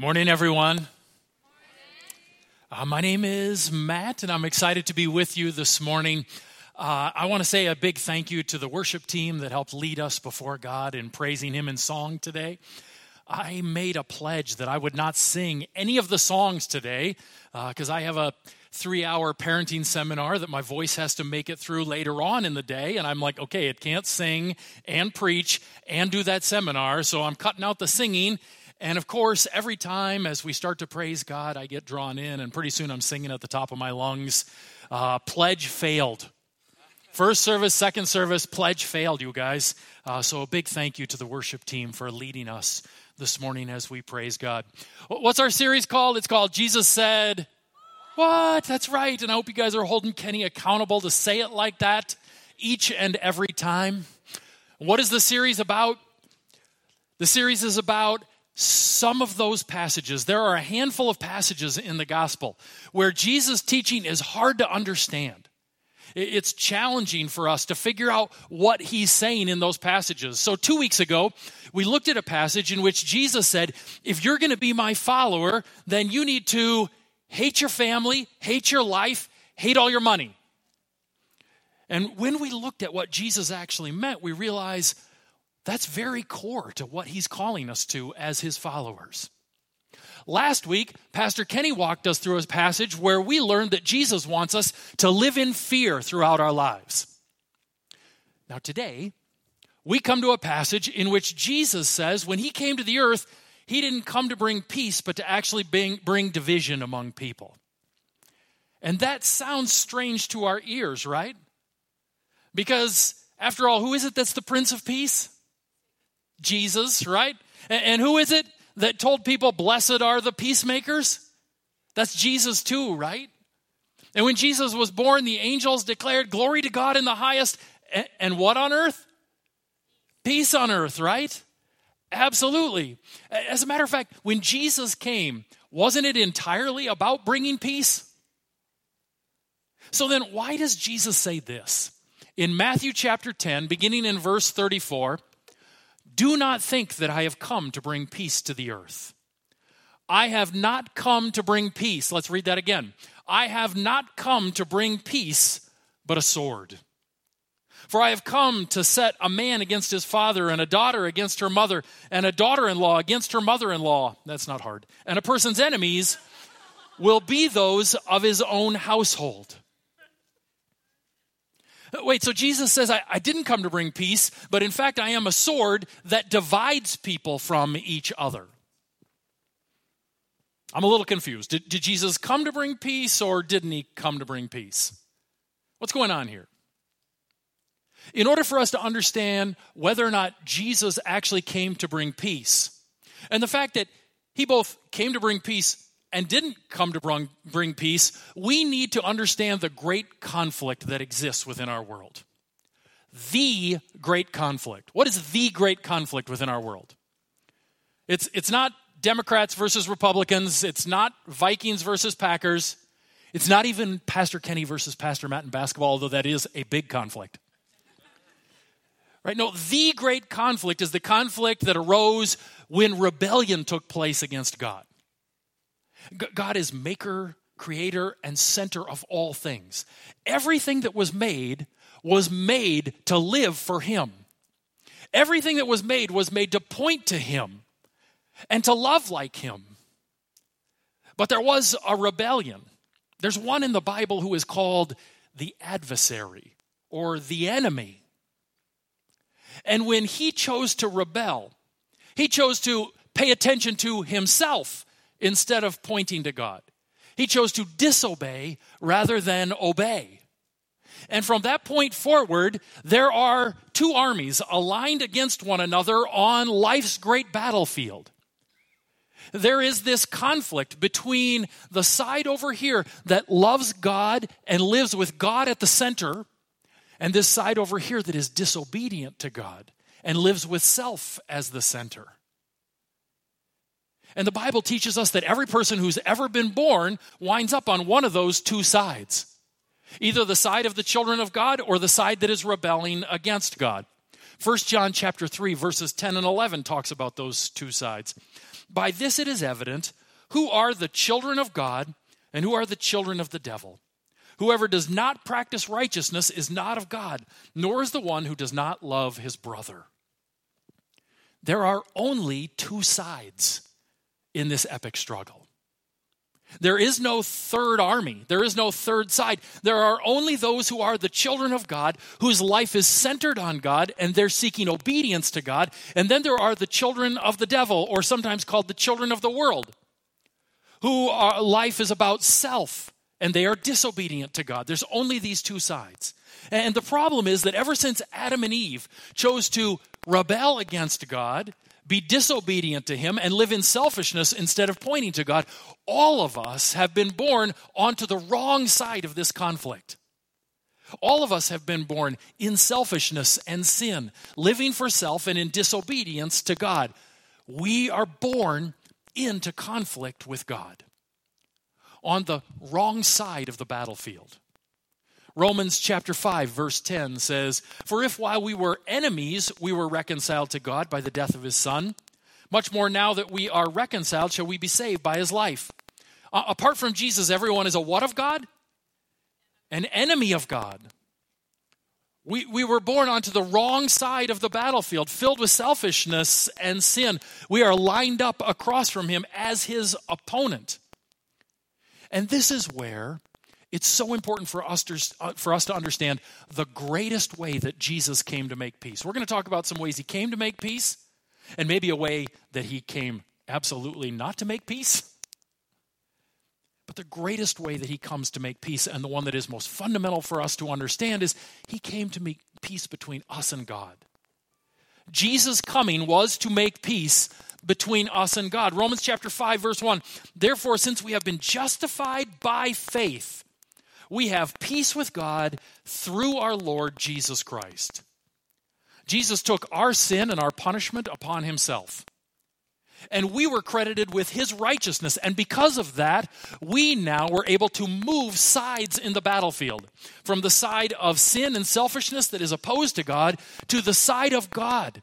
Morning, everyone. Uh, my name is Matt, and I'm excited to be with you this morning. Uh, I want to say a big thank you to the worship team that helped lead us before God in praising Him in song today. I made a pledge that I would not sing any of the songs today because uh, I have a three hour parenting seminar that my voice has to make it through later on in the day. And I'm like, okay, it can't sing and preach and do that seminar. So I'm cutting out the singing. And of course, every time as we start to praise God, I get drawn in, and pretty soon I'm singing at the top of my lungs. Uh, pledge failed. First service, second service, pledge failed, you guys. Uh, so a big thank you to the worship team for leading us this morning as we praise God. What's our series called? It's called Jesus Said, what? That's right. And I hope you guys are holding Kenny accountable to say it like that each and every time. What is the series about? The series is about some of those passages. There are a handful of passages in the gospel where Jesus' teaching is hard to understand. It's challenging for us to figure out what he's saying in those passages. So, two weeks ago, we looked at a passage in which Jesus said, If you're going to be my follower, then you need to hate your family, hate your life, hate all your money. And when we looked at what Jesus actually meant, we realized that's very core to what he's calling us to as his followers. Last week, Pastor Kenny walked us through a passage where we learned that Jesus wants us to live in fear throughout our lives. Now, today, we come to a passage in which Jesus says when he came to the earth, he didn't come to bring peace, but to actually bring, bring division among people. And that sounds strange to our ears, right? Because, after all, who is it that's the Prince of Peace? Jesus, right? And, who is it that told people, Blessed are the peacemakers? That's Jesus, too, right? And when Jesus was born, the angels declared, Glory to God in the highest. And what on earth? Peace on earth, right? Absolutely. As a matter of fact, when Jesus came, wasn't it entirely about bringing peace? So then, why does Jesus say this? In Matthew chapter 10, beginning in verse 34, do not think that I have come to bring peace to the earth. I have not come to bring peace. Let's read that again. I have not come to bring peace, but a sword. For I have come to set a man against his father, and a daughter against her mother, and a daughter in law against her mother in law. That's not hard. And a person's enemies will be those of his own household. Uh, wait, so Jesus says, I, I, didn't come to bring peace, but in fact, I am a sword that divides people from each other. I'm a little confused. Did, did Jesus come to bring peace, or didn't he come to bring peace? What's going on here? In order for us to understand whether or not Jesus actually came to bring peace, and the fact that he both came to bring peace and didn't come to bring, peace, we need to understand the great conflict that exists within our world. The great conflict. What is the great conflict within our world? It's, it's not Democrats versus Republicans, it's not Vikings versus Packers, it's not even Pastor Kenny versus Pastor Matt in basketball, although that is a big conflict. Right? No, the great conflict is the conflict that arose when rebellion took place against God. God is maker, creator, and center of all things. Everything that was made was made to live for Him. Everything that was made was made to point to Him and to love like Him. But there was a rebellion. There's one in the Bible who is called the adversary or the enemy. And when he chose to rebel, he chose to pay attention to himself instead of pointing to God. He chose to disobey rather than obey. And from that point forward, there are two armies aligned against one another on life's great battlefield. There is this conflict between the side over here that loves God and lives with God at the center, and this side over here that is disobedient to God and lives with self as the center. And the Bible teaches us that every person who's ever been born winds up on one of those two sides either the side of the children of God or the side that is rebelling against God. 1 John chapter 3 verses 10 and 11 talks about those two sides. By this it is evident who are the children of God and who are the children of the devil. Whoever does not practice righteousness is not of God, nor is the one who does not love his brother. There are only two sides in this epic struggle. There is no third army. There is no third side. There are only those who are the children of God, whose life is centered on God, and they're seeking obedience to God. And then there are the children of the devil, or sometimes called the children of the world, who life is about self, and they are disobedient to God. There's only these two sides. And the problem is that ever since Adam and Eve chose to rebel against God, be disobedient to Him, and live in selfishness instead of pointing to God, all of us have been born onto the wrong side of this conflict. All of us have been born in selfishness and sin, living for self and in disobedience to God. We are born into conflict with God on the wrong side of the battlefield. Romans chapter 5 verse 10 says, "For if while we were enemies we were reconciled to God by the death of his son, much more now that we are reconciled shall we be saved by his life." Uh, apart from Jesus, everyone is a what of God? An enemy of God. We, we were born onto the wrong side of the battlefield, filled with selfishness and sin. We are lined up across from him as his opponent. And this is where it's so important for us, to, uh, for us to understand the greatest way that Jesus came to make peace. We're going to talk about some ways he came to make peace, and maybe a way that he came absolutely not to make peace. But the greatest way that he comes to make peace, and the one that is most fundamental for us to understand, is he came to make peace between us and God. Jesus' coming was to make peace between us and God. Romans chapter 5, verse 1. Therefore, since we have been justified by faith, we have peace with God through our Lord Jesus Christ. Jesus took our sin and our punishment upon himself. And we were credited with his righteousness. And because of that, we now were able to move sides in the battlefield from the side of sin and selfishness that is opposed to God to the side of God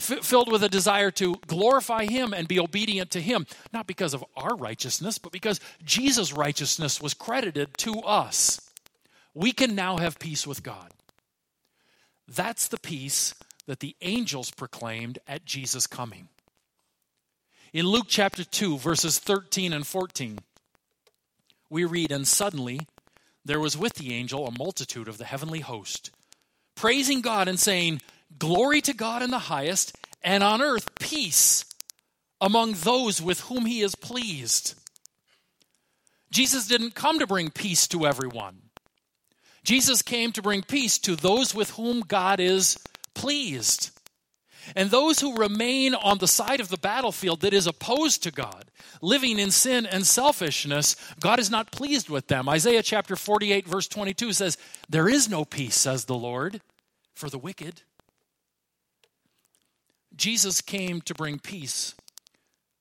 f- filled with a desire to glorify Him and be obedient to Him, not because of our righteousness, but because Jesus' righteousness was credited to us. We can now have peace with God. That's the peace that the angels proclaimed at Jesus' coming. In Luke chapter 2, verses 13 and 14, we read, And suddenly there was with the angel a multitude of the heavenly host, praising God and saying, Glory to God in the highest, and on earth peace among those with whom he is pleased. Jesus didn't come to bring peace to everyone. Jesus came to bring peace to those with whom God is pleased. And those who remain on the side of the battlefield that is opposed to God, living in sin and selfishness, God is not pleased with them. Isaiah chapter 48, verse 22 says, There is no peace, says the Lord, for the wicked. Jesus came to bring peace,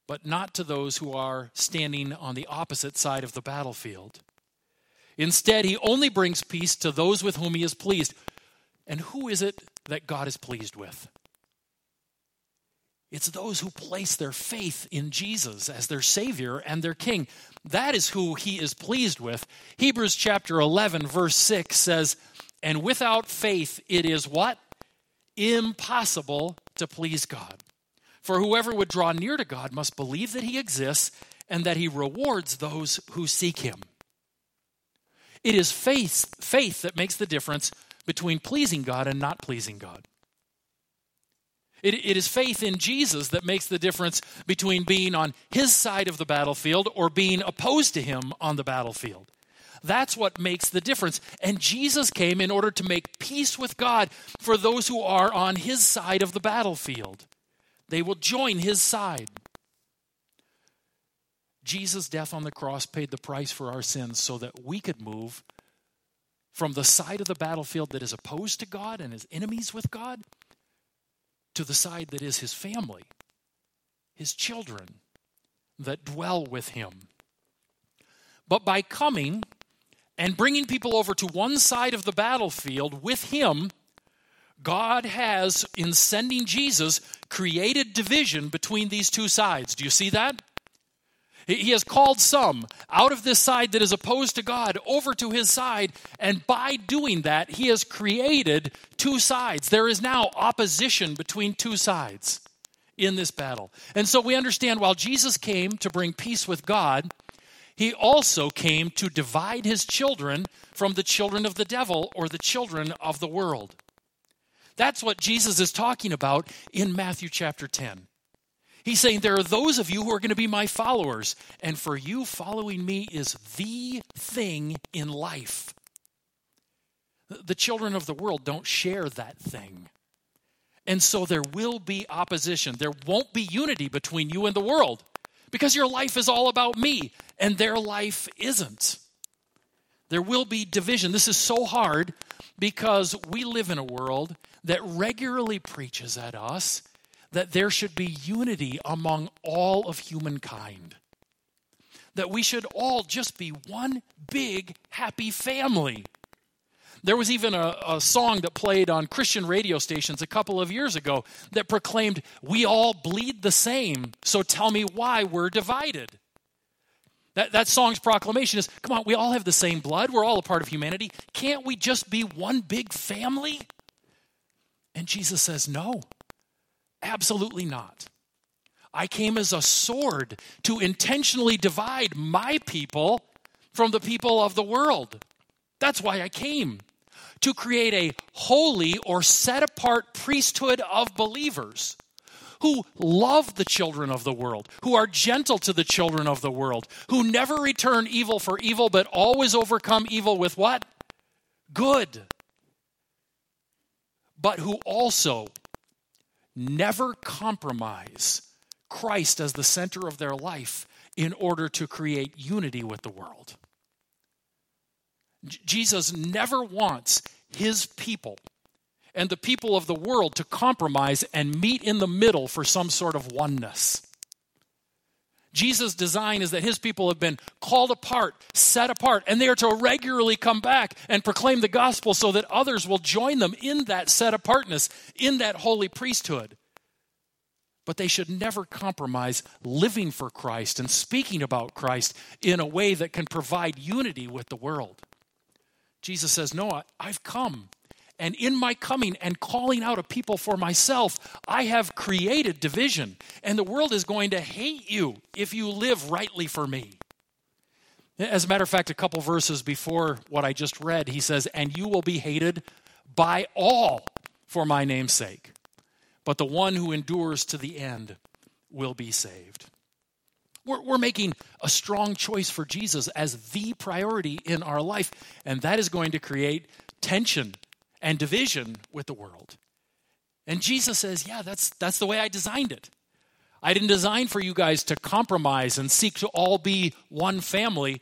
but not to those who are standing on the opposite side of the battlefield. Instead, he only brings peace to those with whom he is pleased. And who is it that God is pleased with? It's those who place their faith in Jesus as their Savior and their King. That is who he is pleased with. Hebrews chapter 11, verse 6 says, And without faith it is what? Impossible to please God. For whoever would draw near to God must believe that he exists and that he rewards those who seek him. It is faith, faith that makes the difference between pleasing God and not pleasing God. It, it is faith in Jesus that makes the difference between being on his side of the battlefield or being opposed to him on the battlefield. That's what makes the difference. And Jesus came in order to make peace with God for those who are on his side of the battlefield. They will join his side. Jesus' death on the cross paid the price for our sins so that we could move from the side of the battlefield that is opposed to God and is enemies with God to the side that is his family, his children that dwell with him. But by coming and bringing people over to one side of the battlefield with him, God has, in sending Jesus, created division between these two sides. Do you see that? He has called some out of this side that is opposed to God over to his side, and by doing that, he has created two sides. There is now opposition between two sides in this battle. And so we understand while Jesus came to bring peace with God, he also came to divide his children from the children of the devil or the children of the world. That's what Jesus is talking about in Matthew chapter 10. He's saying, There are those of you who are going to be my followers, and for you, following me is the thing in life. The children of the world don't share that thing. And so there will be opposition. There won't be unity between you and the world because your life is all about me and their life isn't. There will be division. This is so hard because we live in a world that regularly preaches at us that there should be unity among all of humankind. That we should all just be one big happy family. There was even a, a, song that played on Christian radio stations a couple of years ago that proclaimed, We all bleed the same, so tell me why we're divided. That, that song's proclamation is come on, we all have the same blood. We're all a part of humanity. Can't we just be one big family? And Jesus says, no, absolutely not. I came as a sword to intentionally divide my people from the people of the world. That's why I came to create a holy or set apart priesthood of believers who love the children of the world, who are gentle to the children of the world, who never return evil for evil, but always overcome evil with what? Good. But who also never compromise Christ as the center of their life in order to create unity with the world. Jesus never wants his people and the people of the world to compromise and meet in the middle for some sort of oneness. Jesus' design is that his people have been called apart, set apart, and they are to regularly come back and proclaim the gospel so that others will join them in that set apartness, in that holy priesthood. But they should never compromise living for Christ and speaking about Christ in a way that can provide unity with the world. Jesus says, No, I've come and in my coming and calling out a people for myself, I have created division. And the world is going to hate you if you live rightly for me. As a matter of fact, a couple verses before what I just read, he says, And you will be hated by all for my name's sake. But the one who endures to the end will be saved. We're, we're making a strong choice for Jesus as the priority in our life, and that is going to create tension and division with the world. And Jesus says, Yeah, that's, that's the way I designed it. I didn't design for you guys to compromise and seek to all be one family.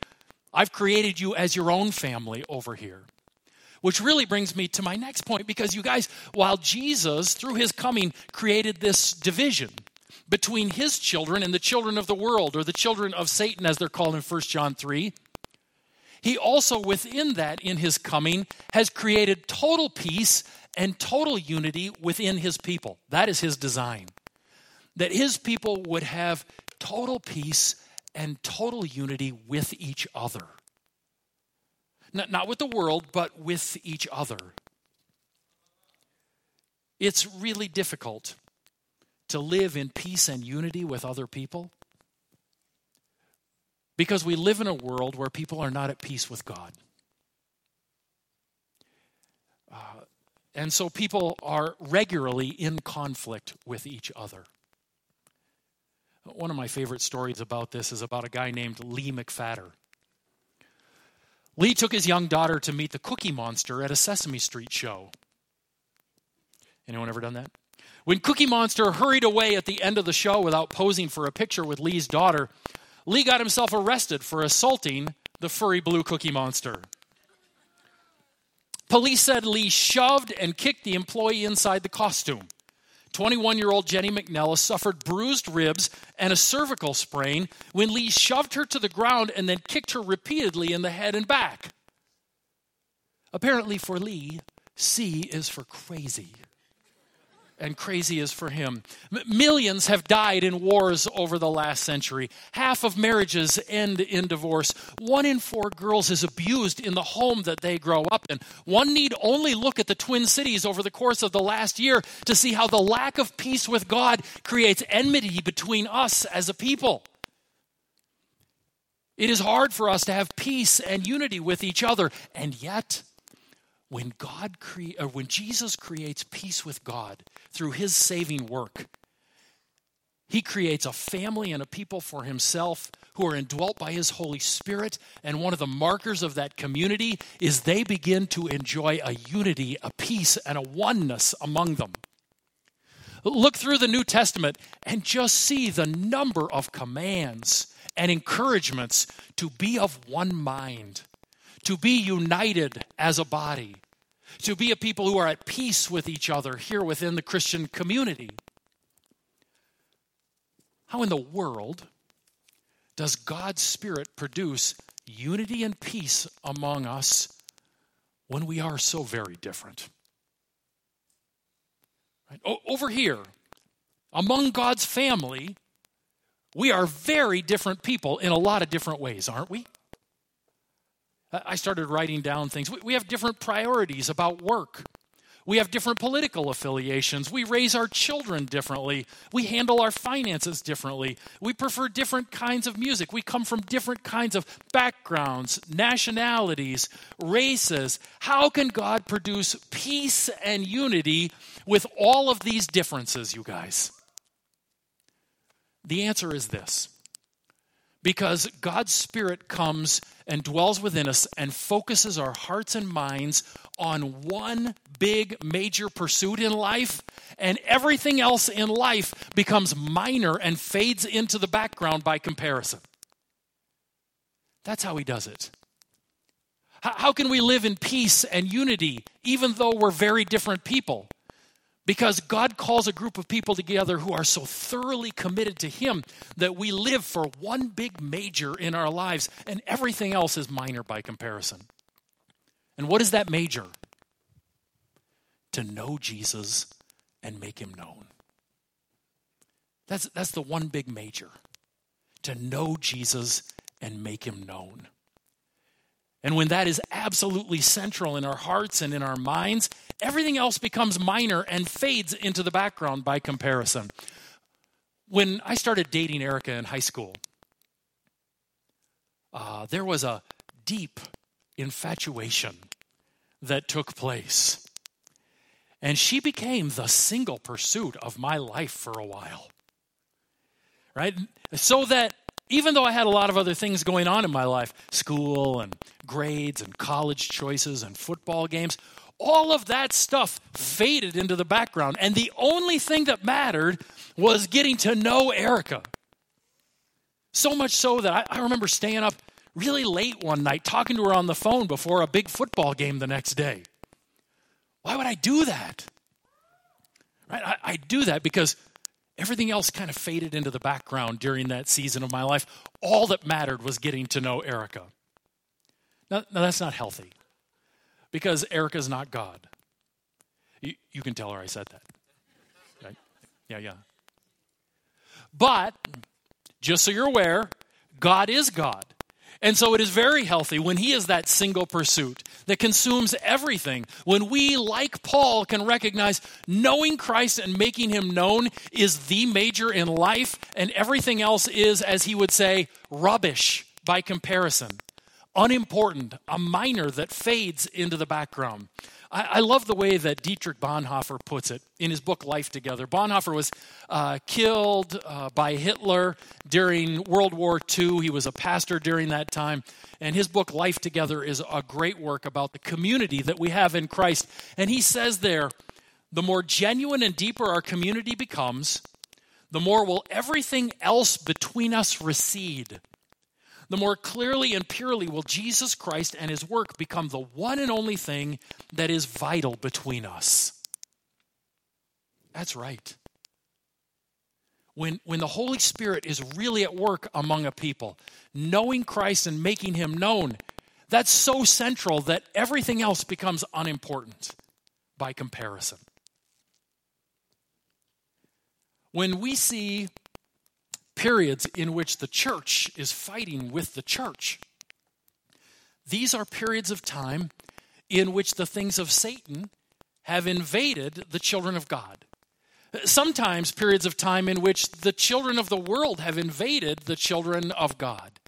I've created you as your own family over here. Which really brings me to my next point because you guys, while Jesus, through his coming, created this division between his children and the children of the world, or the children of Satan, as they're called in 1 John 3, he also, within that, in his coming, has created total peace and total unity within his people. That is his design. That his people would have total peace and total unity with each other. Not, not with the world, but with each other. It's really difficult to live in peace and unity with other people because we live in a world where people are not at peace with God. Uh, and so people are regularly in conflict with each other. One of my favorite stories about this is about a guy named Lee McPhatter. Lee took his young daughter to meet the Cookie Monster at a Sesame Street show. Anyone ever done that? When Cookie Monster hurried away at the end of the show without posing for a picture with Lee's daughter, Lee got himself arrested for assaulting the furry blue cookie monster. Police said Lee shoved and kicked the employee inside the costume. 21 year old Jenny McNellis suffered bruised ribs and a cervical sprain when Lee shoved her to the ground and then kicked her repeatedly in the head and back. Apparently, for Lee, C is for crazy. And crazy is for him. M- millions have died in wars over the last century. Half of marriages end in divorce. One in four girls is abused in the home that they grow up in. One need only look at the Twin Cities over the course of the last year to see how the lack of peace with God creates enmity between us as a people. It is hard for us to have peace and unity with each other, and yet when God cre- or when Jesus creates peace with God through his saving work, he creates a family and a people for himself who are indwelt by his Holy Spirit. And one of the markers of that community is they begin to enjoy a unity, a peace, and a oneness among them. Look through the New Testament and just see the number of commands and encouragements to be of one mind to be united as a body, to be a people who are at peace with each other here within the Christian community. How in the world does God's Spirit produce unity and peace among us when we are so very different? Right? O- over here, among God's family, we are very different people in a lot of different ways, aren't we? I started writing down things. We have different priorities about work. We have different political affiliations. We raise our children differently. We handle our finances differently. We prefer different kinds of music. We come from different kinds of backgrounds, nationalities, races. How can God produce peace and unity with all of these differences, you guys? The answer is this because God's Spirit comes and dwells within us and focuses our hearts and minds on one big major pursuit in life, and everything else in life becomes minor and fades into the background by comparison. That's how He does it. How can we live in peace and unity even though we're very different people? Because God calls a group of people together who are so thoroughly committed to Him that we live for one big major in our lives and everything else is minor by comparison. And what is that major? To know Jesus and make Him known. That's, that's the one big major. To know Jesus and make Him known. And when that is absolutely central in our hearts and in our minds, everything else becomes minor and fades into the background by comparison. When I started dating Erica in high school, uh, there was a deep infatuation that took place. And she became the single pursuit of my life for a while. Right? So that even though I had a lot of other things going on in my life school and grades and college choices and football games all of that stuff faded into the background. And the only thing that mattered was getting to know Erica. So much so that I, I, remember staying up really late one night talking to her on the phone before a big football game the next day. Why would I do that? Right? I, I do that because Everything else kind of faded into the background during that season of my life. All that mattered was getting to know Erica. Now, now that's not healthy because Erica's not God. You, you can tell her I said that. Right? Yeah, yeah. But, just so you're aware, God is God. And so it is very healthy when he is that single pursuit that consumes everything. When we, like Paul, can recognize knowing Christ and making him known is the major in life, and everything else is, as he would say, rubbish by comparison, unimportant, a minor that fades into the background. I, I, love the way that Dietrich Bonhoeffer puts it in his book Life Together. Bonhoeffer was uh, killed uh, by Hitler during World War II. He was a pastor during that time. And his book Life Together is a great work about the community that we have in Christ. And he says there, the more genuine and deeper our community becomes, the more will everything else between us recede the more clearly and purely will Jesus Christ and his work become the one and only thing that is vital between us. That's right. When, when the Holy Spirit is really at work among a people, knowing Christ and making him known, that's so central that everything else becomes unimportant by comparison. When we see periods in which the church is fighting with the church, these are periods of time in which the things of Satan have invaded the children of God. Sometimes periods of time in which the children of the world have invaded the children of God.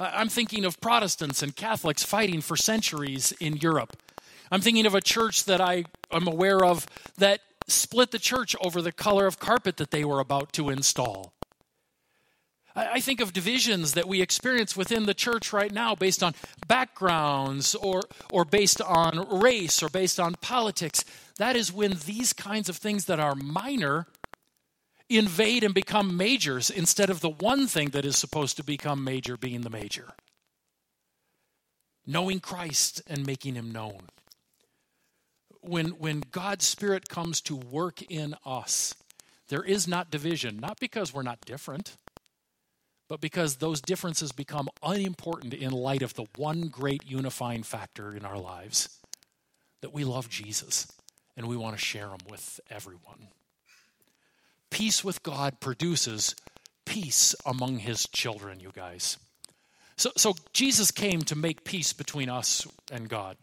I'm thinking of Protestants and Catholics fighting for centuries in Europe. I'm thinking of a church that I am aware of that split the church over the color of carpet that they were about to install. I think of divisions that we experience within the church right now based on backgrounds or, or based on race or based on politics. That is when these kinds of things that are minor invade and become majors instead of the one thing that is supposed to become major being the major. Knowing Christ and making him known. When, when God's Spirit comes to work in us, there is not division, not because we're not different, but because those differences become unimportant in light of the one great unifying factor in our lives that we love Jesus and we want to share him with everyone. Peace with God produces peace among his children, you guys. So, so Jesus came to make peace between us and God.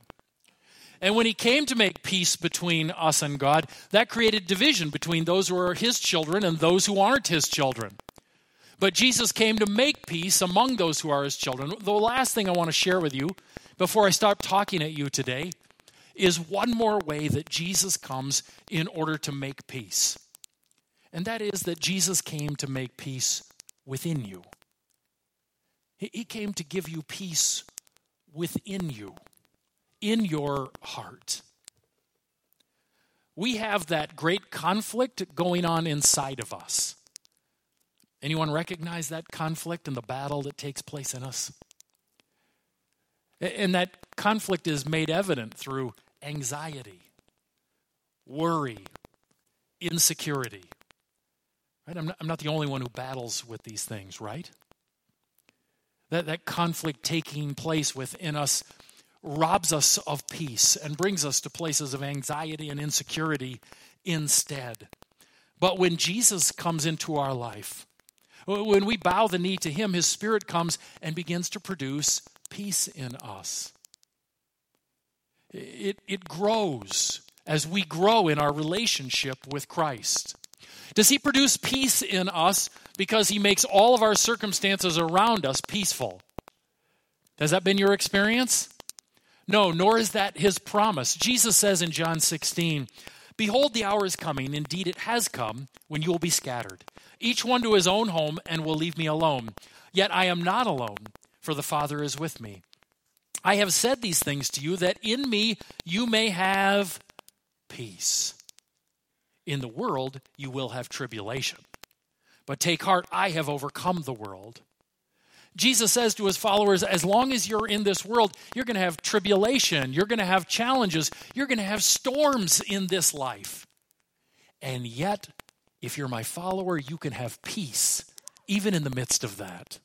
And when he came to make peace between us and God, that created division between those who are his children and those who aren't his children. But Jesus came to make peace among those who are his children. The last thing I want to share with you before I start talking at you today is one more way that Jesus comes in order to make peace. And that is that Jesus came to make peace within you. He came to give you peace within you, in your heart. We have that great conflict going on inside of us. Anyone recognize that conflict and the battle that takes place in us? And that conflict is made evident through anxiety, worry, insecurity. Right? I'm not, I'm not the only one who battles with these things, right? That, that conflict taking place within us robs us of peace and brings us to places of anxiety and insecurity instead. But when Jesus comes into our life, when we bow the knee to Him, His Spirit comes and begins to produce peace in us. It, it grows as we grow in our relationship with Christ. Does He produce peace in us because He makes all of our circumstances around us peaceful? Has that been your experience? No, nor is that His promise. Jesus says in John 16, Behold, the hour is coming, indeed it has come, when you will be scattered, each one to his own home, and will leave me alone. Yet I am not alone, for the Father is with me. I have said these things to you, that in me you may have peace. In the world you will have tribulation. But take heart, I have overcome the world. Jesus says to his followers, as long as you're in this world, you're going to have tribulation, you're going to have challenges, you're going to have storms in this life. And yet, if you're my follower, you can have peace, even in the midst of that.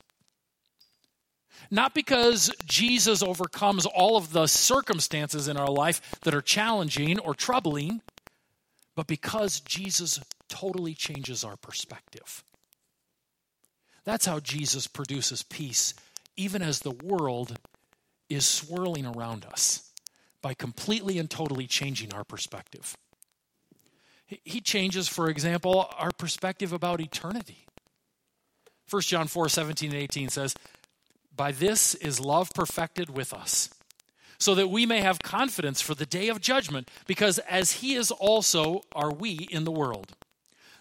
Not because Jesus overcomes all of the circumstances in our life that are challenging or troubling, but because Jesus totally changes our perspective. That's how Jesus produces peace, even as the world is swirling around us, by completely and totally changing our perspective. He changes, for example, our perspective about eternity. 1 John 4 17 and 18 says, By this is love perfected with us, so that we may have confidence for the day of judgment, because as he is also are we in the world.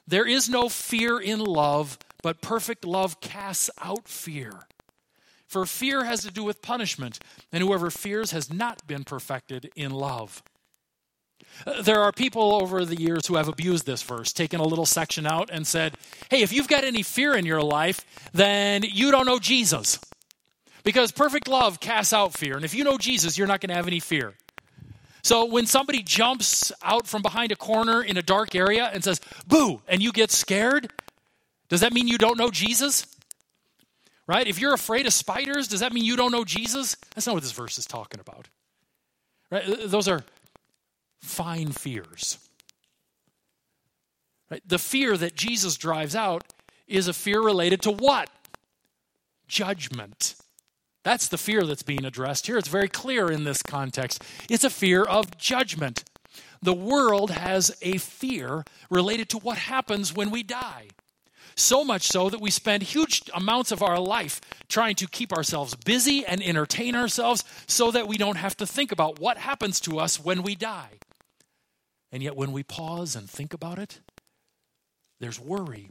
There is no fear in love, but perfect love casts out fear. For fear has to do with punishment, and whoever fears has not been perfected in love. There are people over the years who have abused this verse, taken a little section out and said, hey, if you've got any fear in your life, then you don't know Jesus. Because perfect love casts out fear. And if you know Jesus, you're not going to have any fear. So when somebody jumps out from behind a corner in a dark area and says, boo, and you get scared, does that mean you don't know Jesus? Right? If you're afraid of spiders, does that mean you don't know Jesus? That's not what this verse is talking about. Right? Those are fine fears. Right? The fear that Jesus drives out is a fear related to what? Judgment. That's the fear that's being addressed here. It's very clear in this context. It's a fear of judgment. The world has a fear related to what happens when we die. So much so that we spend huge amounts of our life trying to keep ourselves busy and entertain ourselves so that we don't have to think about what happens to us when we die. And yet, when we pause and think about it, there's worry,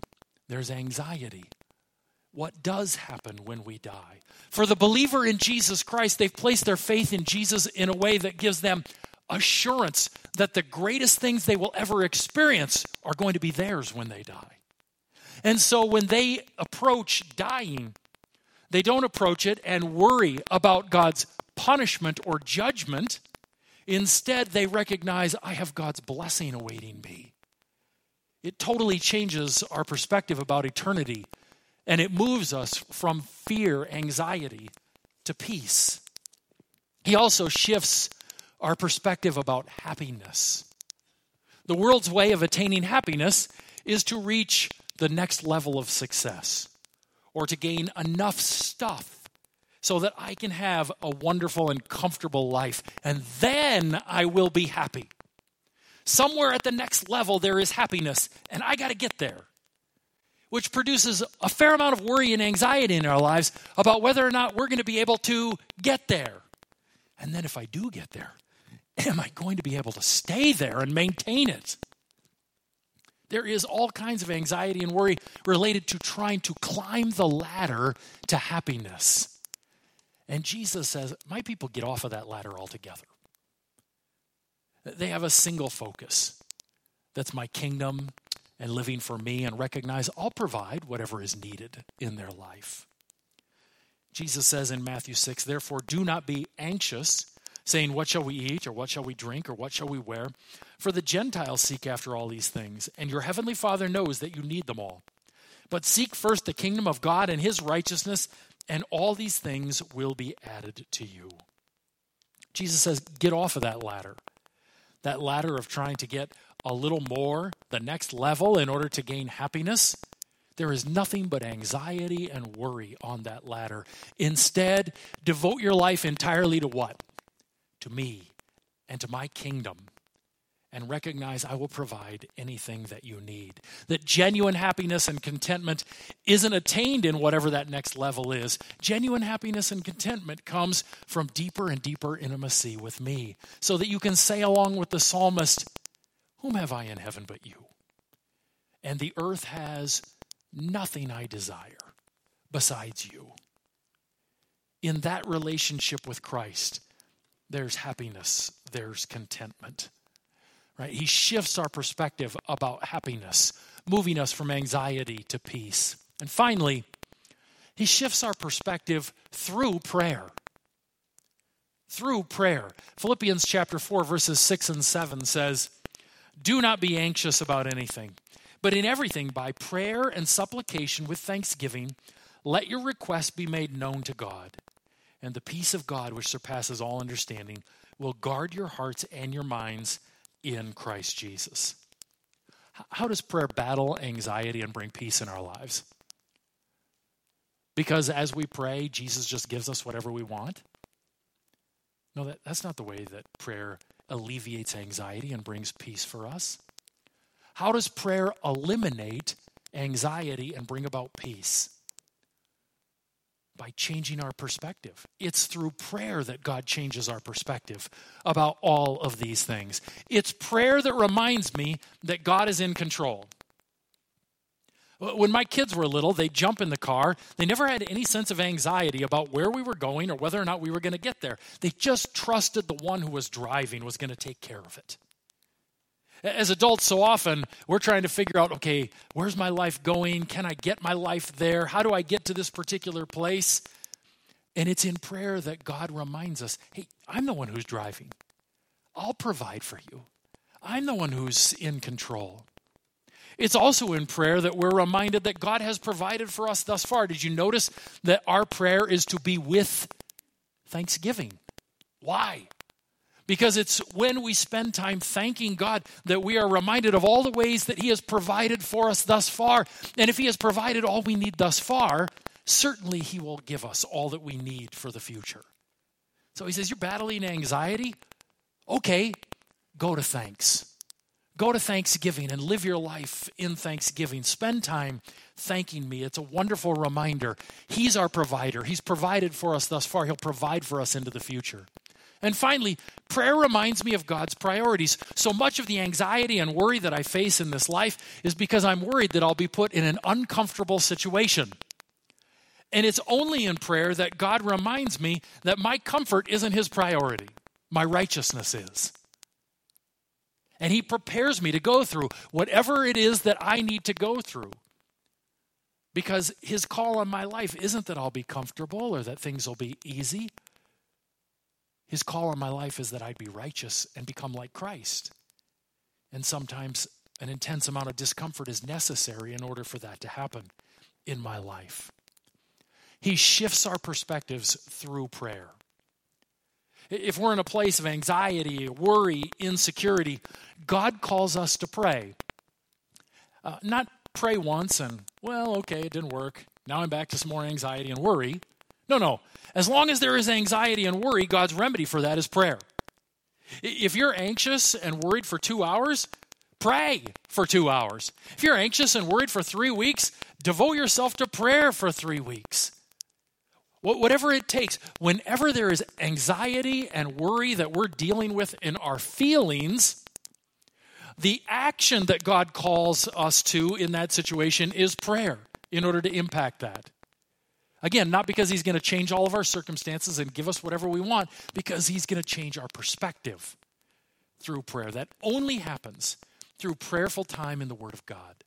there's anxiety. What does happen when we die? For the believer in Jesus Christ, they've placed their faith in Jesus in a way that gives them assurance that the greatest things they will ever experience are going to be theirs when they die. And so when they approach dying, they don't approach it and worry about God's punishment or judgment. Instead, they recognize, I have God's blessing awaiting me. It totally changes our perspective about eternity, and it moves us from fear, anxiety, to peace. He also shifts our perspective about happiness. The world's way of attaining happiness is to reach the next level of success or to gain enough stuff so that I can have a wonderful and comfortable life, and then I will be happy. Somewhere at the next level, there is happiness, and I got to get there. Which produces a fair amount of worry and anxiety in our lives about whether or not we're going to be able to get there. And then, if I do get there, am I going to be able to stay there and maintain it? There is all kinds of anxiety and worry related to trying to climb the ladder to happiness. And Jesus says, My people get off of that ladder altogether. They have a single focus that's my kingdom and living for me, and recognize I'll provide whatever is needed in their life. Jesus says in Matthew 6, Therefore, do not be anxious saying, What shall we eat, or what shall we drink, or what shall we wear? For the Gentiles seek after all these things, and your heavenly Father knows that you need them all. But seek first the kingdom of God and his righteousness, and all these things will be added to you. Jesus says, Get off of that ladder. That ladder of trying to get a little more, the next level, in order to gain happiness. There is nothing but anxiety and worry on that ladder. Instead, devote your life entirely to what? To me and to my kingdom and recognize I will provide anything that you need. That genuine happiness and contentment isn't attained in whatever that next level is. Genuine happiness and contentment comes from deeper and deeper intimacy with me, so that you can say, along with the psalmist, Whom have I in heaven but you? And the earth has nothing I desire besides you. In that relationship with Christ, there's happiness, there's contentment. Right? He shifts our perspective about happiness, moving us from anxiety to peace. And finally, he shifts our perspective through prayer. Through prayer. Philippians chapter 4 verses 6 and 7 says, "Do not be anxious about anything, but in everything by prayer and supplication with thanksgiving, let your requests be made known to God." And the peace of God, which surpasses all understanding, will guard your hearts and your minds in Christ Jesus. How does prayer battle anxiety and bring peace in our lives? Because as we pray, Jesus just gives us whatever we want? No, that, that's not the way that prayer alleviates anxiety and brings peace for us. How does prayer eliminate anxiety and bring about peace? By changing our perspective. It's through prayer that God changes our perspective about all of these things. It's prayer that reminds me that God is in control. When my kids were little, they'd jump in the car. They never had any sense of anxiety about where we were going or whether or not we were going to get there. They just trusted the one who was driving was going to take care of it. As adults, so often we're trying to figure out okay, where's my life going? Can I get my life there? How do I get to this particular place? And it's in prayer that God reminds us hey, I'm the one who's driving. I'll provide for you. I'm the one who's in control. It's also in prayer that we're reminded that God has provided for us thus far. Did you notice that our prayer is to be with thanksgiving? Why? Because it's when we spend time thanking God that we are reminded of all the ways that He has provided for us thus far. And if He has provided all we need thus far, certainly He will give us all that we need for the future. So He says, You're battling anxiety? Okay, go to thanks. Go to Thanksgiving and live your life in Thanksgiving. Spend time thanking me. It's a wonderful reminder. He's our provider. He's provided for us thus far. He'll provide for us into the future. And finally, prayer reminds me of God's priorities. So much of the anxiety and worry that I face in this life is because I'm worried that I'll be put in an uncomfortable situation. And it's only in prayer that God reminds me that my comfort isn't His priority, my righteousness is. And He prepares me to go through whatever it is that I need to go through. Because His call on my life isn't that I'll be comfortable or that things will be easy. His call on my life is that I'd be righteous and become like Christ. And sometimes an intense amount of discomfort is necessary in order for that to happen in my life. He shifts our perspectives through prayer. If we're in a place of anxiety, worry, insecurity, God calls us to pray. Uh, not pray once and, well, okay, it didn't work. Now I'm back to some more anxiety and worry. No, no. As long as there is anxiety and worry, God's remedy for that is prayer. If you're anxious and worried for two hours, pray for two hours. If you're anxious and worried for three weeks, devote yourself to prayer for three weeks. Whatever it takes, whenever there is anxiety and worry that we're dealing with in our feelings, the action that God calls us to in that situation is prayer in order to impact that. Again, not because He's going to change all of our circumstances and give us whatever we want, because He's going to change our perspective through prayer. That only happens through prayerful time in the Word of God.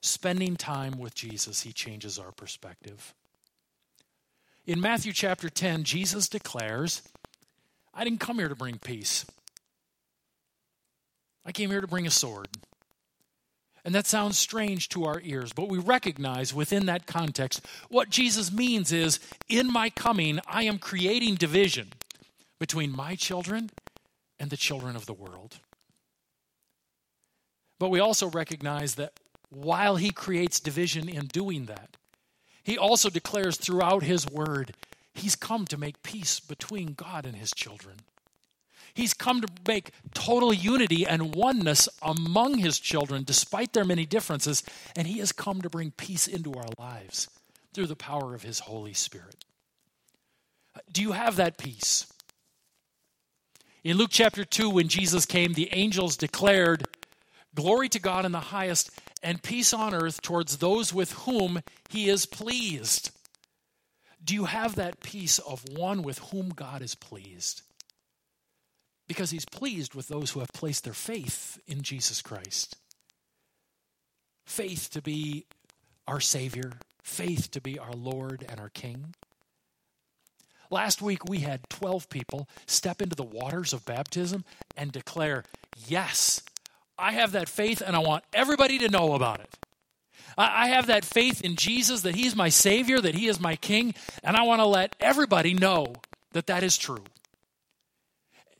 Spending time with Jesus, He changes our perspective. In Matthew chapter 10, Jesus declares, I didn't come here to bring peace. I came here to bring a sword. And that sounds strange to our ears, but we recognize within that context what Jesus means is in my coming, I am creating division between my children and the children of the world. But we also recognize that while he creates division in doing that, he also declares throughout his word, he's come to make peace between God and his children. He's come to make total unity and oneness among his children, despite their many differences, and he has come to bring peace into our lives through the power of his Holy Spirit. Do you have that peace? In Luke chapter 2, when Jesus came, the angels declared, Glory to God in the highest, and peace on earth towards those with whom he is pleased. Do you have that peace of one with whom God is pleased? Because he's pleased with those who have placed their faith in Jesus Christ. Faith to be our Savior, faith to be our Lord and our King. Last week, we had 12 people step into the waters of baptism and declare, Yes, I have that faith and I want everybody to know about it. I have that faith in Jesus that He's my Savior, that He is my King, and I want to let everybody know that that is true.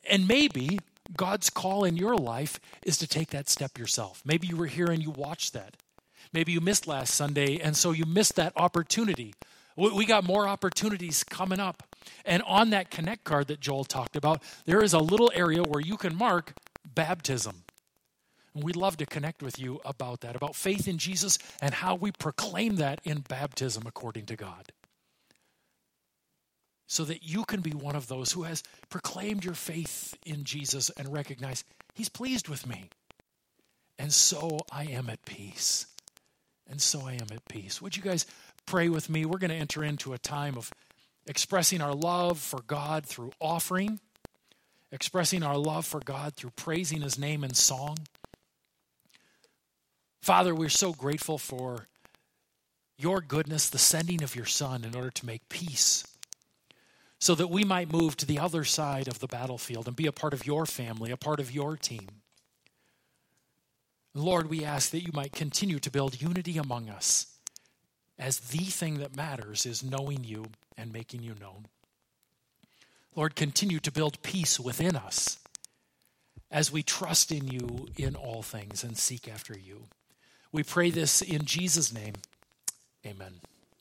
And maybe God's call in your life is to take that step yourself. Maybe you were here and you watched that. Maybe you missed last Sunday, and so you missed that opportunity. We got more opportunities coming up. And on that Connect card that Joel talked about, there is a little area where you can mark baptism. And we'd love to connect with you about that, about faith in Jesus and how we proclaim that in baptism according to God. So that you can be one of those who has proclaimed your faith in Jesus and recognize He's pleased with me. And so I am at peace. And so I am at peace. Would you guys pray with me? We're going to enter into a time of expressing our love for God through offering, expressing our love for God through praising His name in song. Father, we're so grateful for your goodness, the sending of your Son in order to make peace, so that we might move to the other side of the battlefield and be a part of your family, a part of your team. Lord, we ask that you might continue to build unity among us, as the thing that matters is knowing you and making you known. Lord, continue to build peace within us as we trust in you in all things and seek after you. We pray this in Jesus' name. Amen.